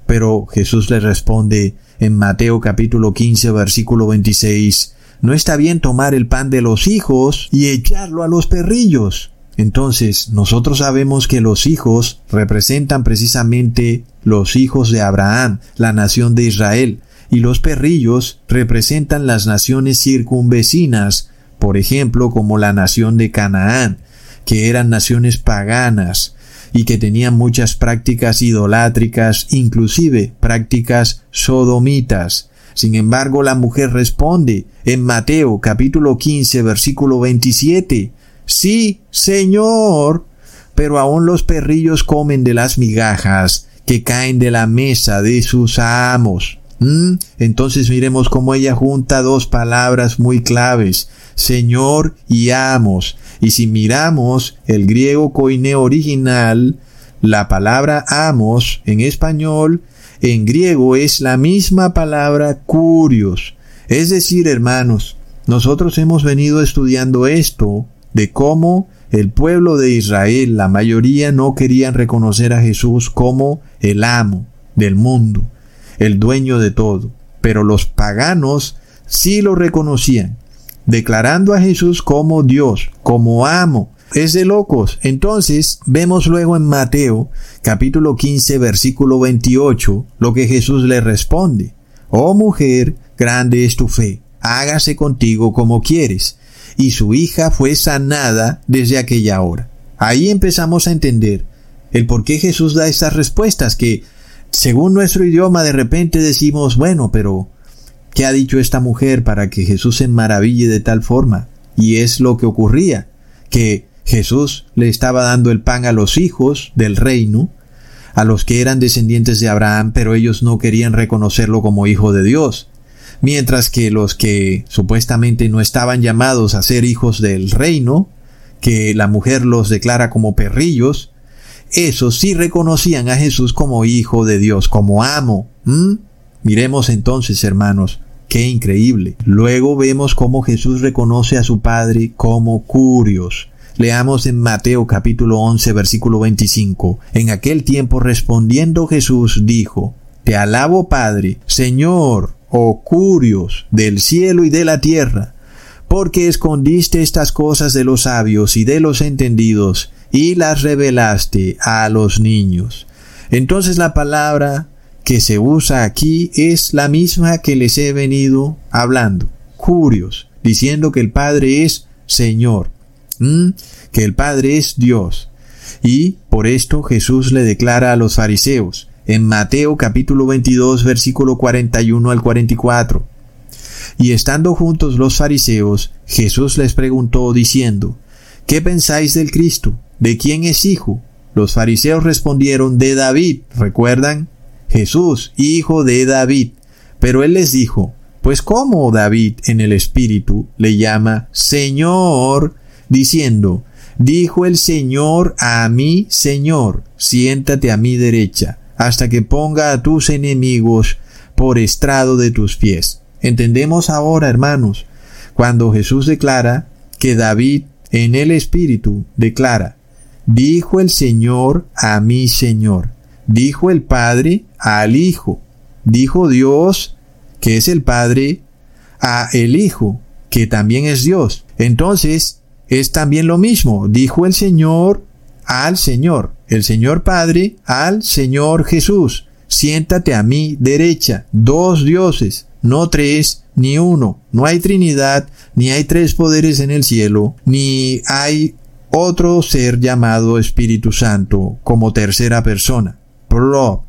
Pero Jesús le responde en Mateo capítulo 15 versículo 26, no está bien tomar el pan de los hijos y echarlo a los perrillos. Entonces, nosotros sabemos que los hijos representan precisamente los hijos de Abraham, la nación de Israel, y los perrillos representan las naciones circunvecinas, por ejemplo, como la nación de Canaán, que eran naciones paganas, y que tenían muchas prácticas idolátricas, inclusive prácticas sodomitas. Sin embargo, la mujer responde en Mateo capítulo 15 versículo 27, Sí, Señor, pero aún los perrillos comen de las migajas que caen de la mesa de sus amos. ¿Mm? Entonces miremos cómo ella junta dos palabras muy claves, Señor y amos. Y si miramos el griego coine original, la palabra amos en español, en griego es la misma palabra curios. Es decir, hermanos, nosotros hemos venido estudiando esto de cómo el pueblo de Israel, la mayoría no querían reconocer a Jesús como el amo del mundo, el dueño de todo, pero los paganos sí lo reconocían, declarando a Jesús como Dios, como amo, es de locos. Entonces vemos luego en Mateo capítulo 15 versículo 28 lo que Jesús le responde. Oh mujer, grande es tu fe, hágase contigo como quieres. Y su hija fue sanada desde aquella hora. Ahí empezamos a entender el por qué Jesús da estas respuestas que, según nuestro idioma, de repente decimos, bueno, pero ¿qué ha dicho esta mujer para que Jesús se maraville de tal forma? Y es lo que ocurría, que Jesús le estaba dando el pan a los hijos del reino, a los que eran descendientes de Abraham, pero ellos no querían reconocerlo como hijo de Dios, mientras que los que supuestamente no estaban llamados a ser hijos del reino, que la mujer los declara como perrillos, esos sí reconocían a Jesús como hijo de Dios, como amo. Miremos entonces, hermanos, qué increíble. Luego vemos cómo Jesús reconoce a su Padre como curios. Leamos en Mateo capítulo 11 versículo 25. En aquel tiempo respondiendo Jesús dijo, Te alabo Padre, Señor, oh curios del cielo y de la tierra, porque escondiste estas cosas de los sabios y de los entendidos, y las revelaste a los niños. Entonces la palabra que se usa aquí es la misma que les he venido hablando, curios, diciendo que el Padre es Señor que el Padre es Dios. Y por esto Jesús le declara a los fariseos en Mateo capítulo 22 versículo 41 al 44. Y estando juntos los fariseos, Jesús les preguntó diciendo, ¿Qué pensáis del Cristo? ¿De quién es hijo? Los fariseos respondieron, de David. ¿Recuerdan? Jesús, hijo de David. Pero él les dijo, pues cómo David en el Espíritu le llama Señor diciendo, Dijo el Señor a mi Señor, siéntate a mi derecha, hasta que ponga a tus enemigos por estrado de tus pies. Entendemos ahora, hermanos, cuando Jesús declara que David en el Espíritu declara, dijo el Señor a mi Señor, dijo el Padre al Hijo, dijo Dios, que es el Padre, a el Hijo, que también es Dios. Entonces, es también lo mismo, dijo el Señor al Señor, el Señor Padre al Señor Jesús, siéntate a mi derecha, dos dioses, no tres ni uno, no hay Trinidad, ni hay tres poderes en el cielo, ni hay otro ser llamado Espíritu Santo como tercera persona. Pro,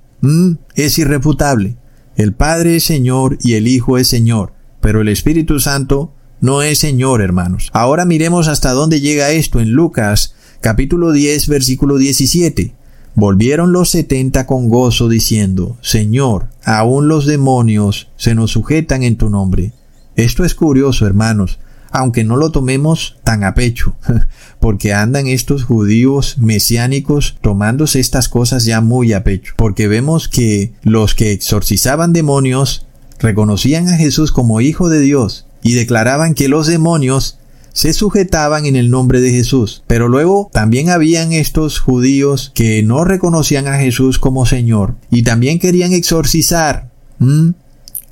es irrefutable. El Padre es Señor y el Hijo es Señor, pero el Espíritu Santo no es Señor, hermanos. Ahora miremos hasta dónde llega esto en Lucas capítulo 10 versículo 17. Volvieron los setenta con gozo diciendo, Señor, aún los demonios se nos sujetan en tu nombre. Esto es curioso, hermanos, aunque no lo tomemos tan a pecho, porque andan estos judíos mesiánicos tomándose estas cosas ya muy a pecho, porque vemos que los que exorcizaban demonios reconocían a Jesús como Hijo de Dios y declaraban que los demonios se sujetaban en el nombre de Jesús. Pero luego también habían estos judíos que no reconocían a Jesús como Señor y también querían exorcizar.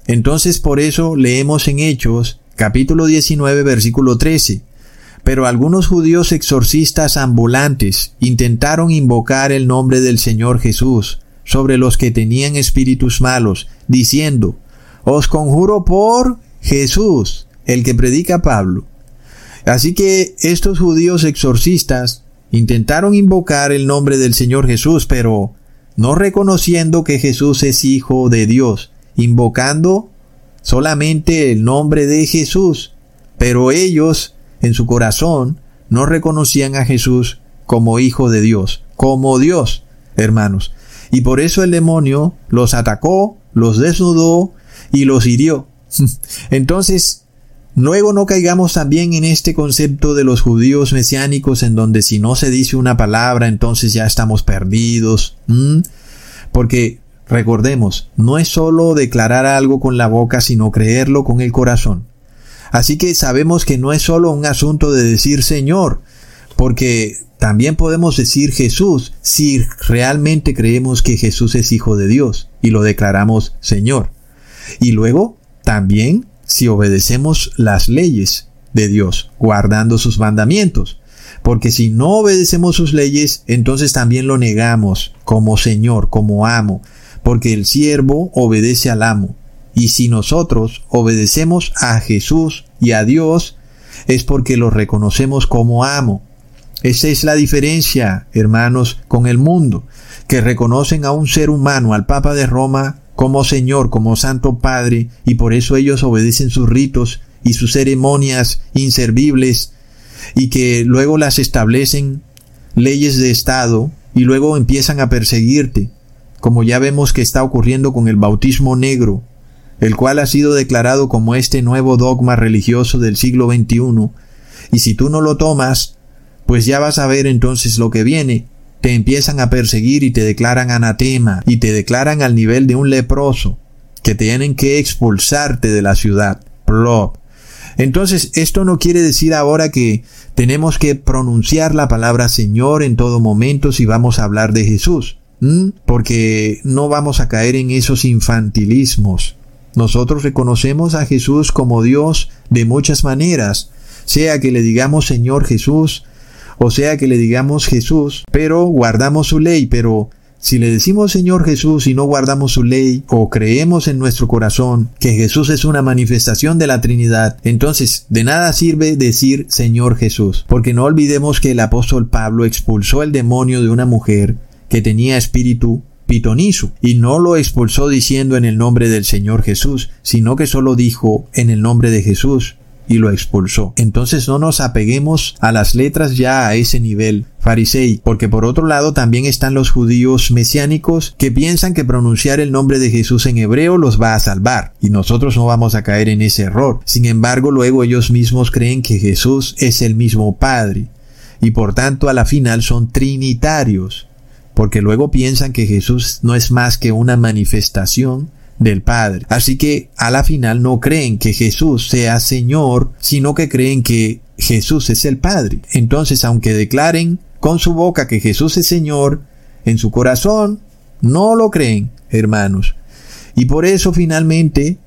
Entonces por eso leemos en Hechos capítulo 19 versículo 13. Pero algunos judíos exorcistas ambulantes intentaron invocar el nombre del Señor Jesús sobre los que tenían espíritus malos, diciendo, Os conjuro por Jesús, el que predica Pablo. Así que estos judíos exorcistas intentaron invocar el nombre del Señor Jesús, pero no reconociendo que Jesús es Hijo de Dios, invocando solamente el nombre de Jesús. Pero ellos, en su corazón, no reconocían a Jesús como hijo de Dios, como Dios, hermanos. Y por eso el demonio los atacó, los desnudó y los hirió. Entonces, Luego no caigamos también en este concepto de los judíos mesiánicos en donde si no se dice una palabra entonces ya estamos perdidos. Porque recordemos, no es solo declarar algo con la boca sino creerlo con el corazón. Así que sabemos que no es solo un asunto de decir Señor, porque también podemos decir Jesús si realmente creemos que Jesús es Hijo de Dios y lo declaramos Señor. Y luego también si obedecemos las leyes de Dios, guardando sus mandamientos. Porque si no obedecemos sus leyes, entonces también lo negamos como Señor, como amo, porque el siervo obedece al amo. Y si nosotros obedecemos a Jesús y a Dios, es porque lo reconocemos como amo. Esa es la diferencia, hermanos, con el mundo, que reconocen a un ser humano, al Papa de Roma, como Señor, como Santo Padre, y por eso ellos obedecen sus ritos y sus ceremonias inservibles, y que luego las establecen leyes de Estado, y luego empiezan a perseguirte, como ya vemos que está ocurriendo con el bautismo negro, el cual ha sido declarado como este nuevo dogma religioso del siglo XXI, y si tú no lo tomas, pues ya vas a ver entonces lo que viene, te empiezan a perseguir y te declaran anatema y te declaran al nivel de un leproso, que tienen que expulsarte de la ciudad. Plop. Entonces, esto no quiere decir ahora que tenemos que pronunciar la palabra Señor en todo momento si vamos a hablar de Jesús, porque no vamos a caer en esos infantilismos. Nosotros reconocemos a Jesús como Dios de muchas maneras, sea que le digamos Señor Jesús, o sea que le digamos Jesús, pero guardamos su ley, pero si le decimos Señor Jesús y no guardamos su ley, o creemos en nuestro corazón que Jesús es una manifestación de la Trinidad, entonces de nada sirve decir Señor Jesús, porque no olvidemos que el apóstol Pablo expulsó el demonio de una mujer que tenía espíritu pitonizo, y no lo expulsó diciendo en el nombre del Señor Jesús, sino que solo dijo en el nombre de Jesús, y lo expulsó. Entonces no nos apeguemos a las letras ya a ese nivel farisei, porque por otro lado también están los judíos mesiánicos que piensan que pronunciar el nombre de Jesús en hebreo los va a salvar, y nosotros no vamos a caer en ese error. Sin embargo, luego ellos mismos creen que Jesús es el mismo Padre, y por tanto a la final son trinitarios, porque luego piensan que Jesús no es más que una manifestación del Padre. Así que a la final no creen que Jesús sea Señor, sino que creen que Jesús es el Padre. Entonces, aunque declaren con su boca que Jesús es Señor, en su corazón no lo creen, hermanos. Y por eso finalmente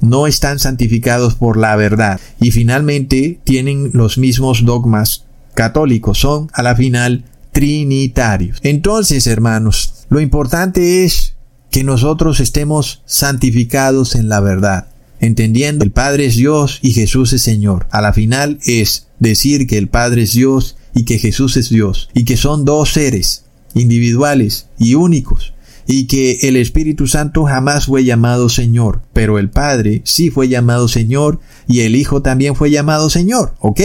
no están santificados por la verdad. Y finalmente tienen los mismos dogmas católicos. Son a la final trinitarios. Entonces, hermanos, lo importante es que nosotros estemos santificados en la verdad, entendiendo el Padre es Dios y Jesús es Señor. A la final es decir que el Padre es Dios y que Jesús es Dios, y que son dos seres individuales y únicos, y que el Espíritu Santo jamás fue llamado Señor, pero el Padre sí fue llamado Señor y el Hijo también fue llamado Señor, ¿ok?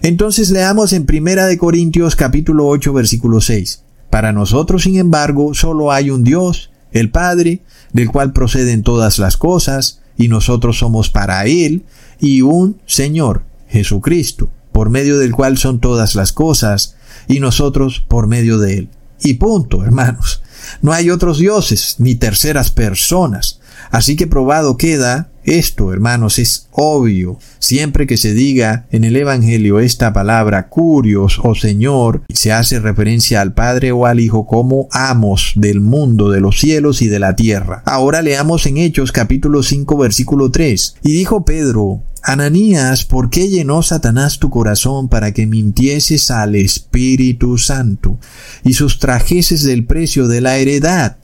Entonces leamos en Primera de Corintios capítulo 8 versículo 6. Para nosotros, sin embargo, solo hay un Dios, el Padre, del cual proceden todas las cosas, y nosotros somos para Él, y un Señor, Jesucristo, por medio del cual son todas las cosas, y nosotros por medio de Él. Y punto, hermanos. No hay otros dioses, ni terceras personas. Así que probado queda esto, hermanos, es obvio. Siempre que se diga en el Evangelio esta palabra curios o Señor, se hace referencia al Padre o al Hijo como amos del mundo, de los cielos y de la tierra. Ahora leamos en Hechos capítulo 5 versículo 3. Y dijo Pedro, Ananías, ¿por qué llenó Satanás tu corazón para que mintieses al Espíritu Santo y sustrajeses del precio de la heredad?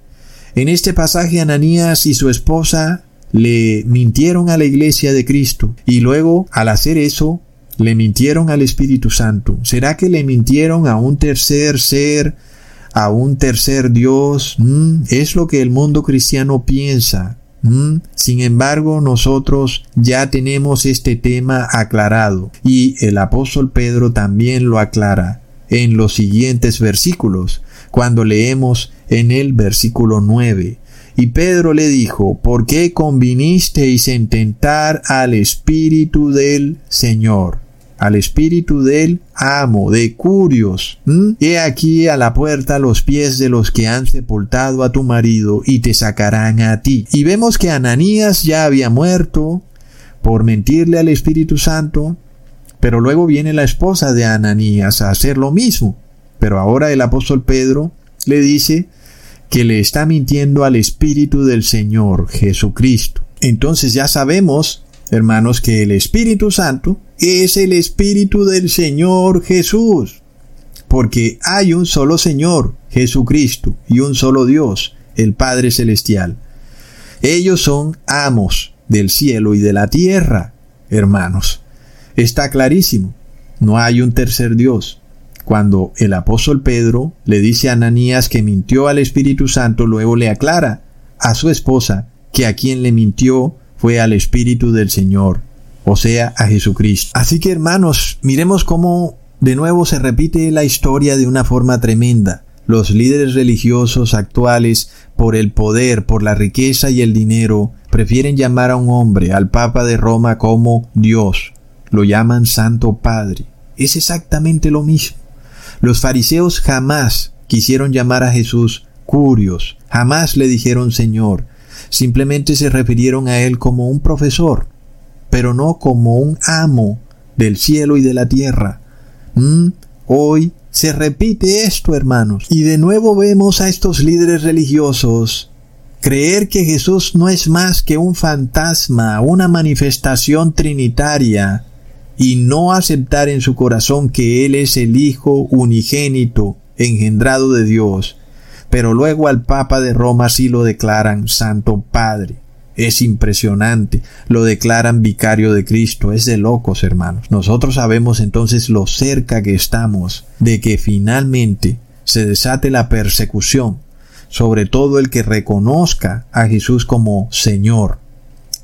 En este pasaje Ananías y su esposa le mintieron a la iglesia de Cristo y luego al hacer eso le mintieron al Espíritu Santo. ¿Será que le mintieron a un tercer ser, a un tercer Dios? Mm, es lo que el mundo cristiano piensa. Mm, sin embargo, nosotros ya tenemos este tema aclarado y el apóstol Pedro también lo aclara. en los siguientes versículos, cuando leemos en el versículo 9. Y Pedro le dijo, ¿por qué convinisteis en tentar al Espíritu del Señor? Al Espíritu del amo, de Curios. He aquí a la puerta los pies de los que han sepultado a tu marido y te sacarán a ti. Y vemos que Ananías ya había muerto por mentirle al Espíritu Santo, pero luego viene la esposa de Ananías a hacer lo mismo. Pero ahora el apóstol Pedro le dice que le está mintiendo al Espíritu del Señor Jesucristo. Entonces ya sabemos, hermanos, que el Espíritu Santo es el Espíritu del Señor Jesús. Porque hay un solo Señor, Jesucristo, y un solo Dios, el Padre Celestial. Ellos son amos del cielo y de la tierra, hermanos. Está clarísimo, no hay un tercer Dios. Cuando el apóstol Pedro le dice a Ananías que mintió al Espíritu Santo, luego le aclara a su esposa que a quien le mintió fue al Espíritu del Señor, o sea, a Jesucristo. Así que hermanos, miremos cómo de nuevo se repite la historia de una forma tremenda. Los líderes religiosos actuales, por el poder, por la riqueza y el dinero, prefieren llamar a un hombre, al Papa de Roma, como Dios. Lo llaman Santo Padre. Es exactamente lo mismo. Los fariseos jamás quisieron llamar a Jesús Curios, jamás le dijeron Señor, simplemente se refirieron a Él como un profesor, pero no como un amo del cielo y de la tierra. Mm, hoy se repite esto, hermanos, y de nuevo vemos a estos líderes religiosos creer que Jesús no es más que un fantasma, una manifestación trinitaria, y no aceptar en su corazón que Él es el Hijo unigénito, engendrado de Dios, pero luego al Papa de Roma sí lo declaran Santo Padre. Es impresionante, lo declaran vicario de Cristo, es de locos hermanos. Nosotros sabemos entonces lo cerca que estamos de que finalmente se desate la persecución sobre todo el que reconozca a Jesús como Señor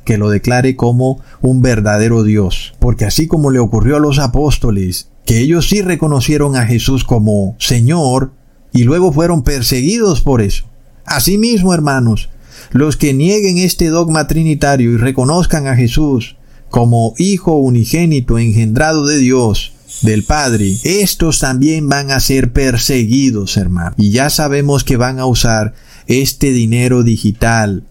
que lo declare como un verdadero Dios. Porque así como le ocurrió a los apóstoles, que ellos sí reconocieron a Jesús como Señor y luego fueron perseguidos por eso. Asimismo, hermanos, los que nieguen este dogma trinitario y reconozcan a Jesús como Hijo unigénito engendrado de Dios, del Padre, estos también van a ser perseguidos, hermano. Y ya sabemos que van a usar este dinero digital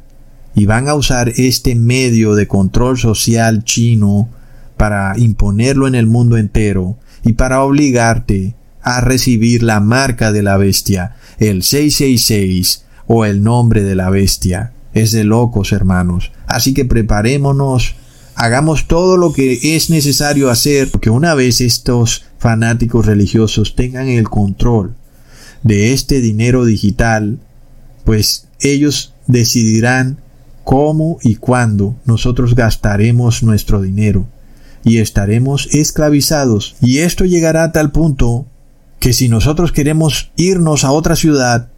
y van a usar este medio de control social chino para imponerlo en el mundo entero y para obligarte a recibir la marca de la bestia, el 666 o el nombre de la bestia. Es de locos, hermanos. Así que preparémonos, hagamos todo lo que es necesario hacer, porque una vez estos fanáticos religiosos tengan el control de este dinero digital, pues ellos decidirán cómo y cuándo nosotros gastaremos nuestro dinero y estaremos esclavizados. Y esto llegará a tal punto que si nosotros queremos irnos a otra ciudad,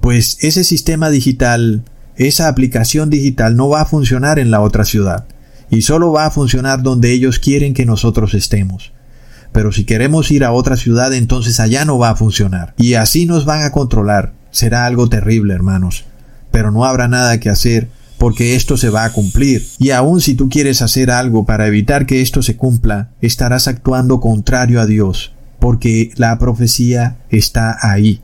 pues ese sistema digital, esa aplicación digital no va a funcionar en la otra ciudad y solo va a funcionar donde ellos quieren que nosotros estemos. Pero si queremos ir a otra ciudad, entonces allá no va a funcionar. Y así nos van a controlar. Será algo terrible, hermanos. Pero no habrá nada que hacer porque esto se va a cumplir. Y aun si tú quieres hacer algo para evitar que esto se cumpla, estarás actuando contrario a Dios, porque la profecía está ahí.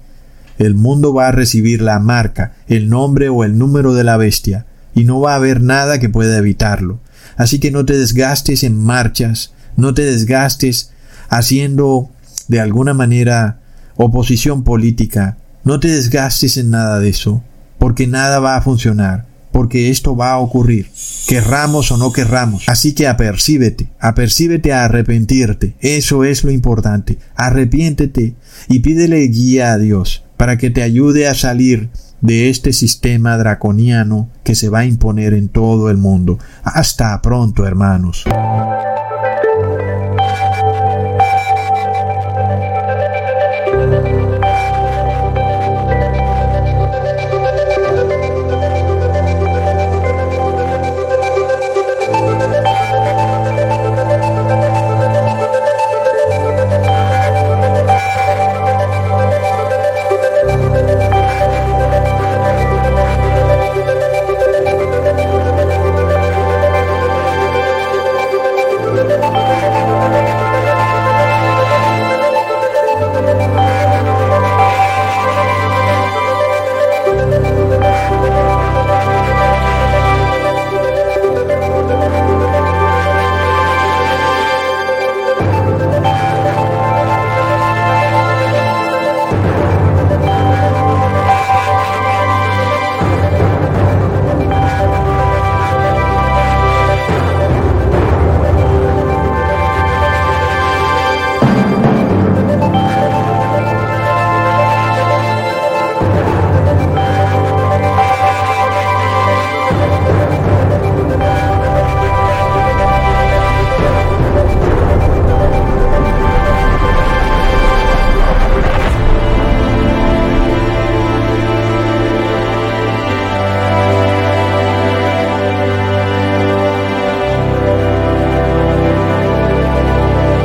El mundo va a recibir la marca, el nombre o el número de la bestia, y no va a haber nada que pueda evitarlo. Así que no te desgastes en marchas, no te desgastes haciendo de alguna manera oposición política, no te desgastes en nada de eso, porque nada va a funcionar porque esto va a ocurrir, querramos o no querramos. Así que apercíbete, apercíbete a arrepentirte. Eso es lo importante. Arrepiéntete y pídele guía a Dios para que te ayude a salir de este sistema draconiano que se va a imponer en todo el mundo. Hasta pronto, hermanos.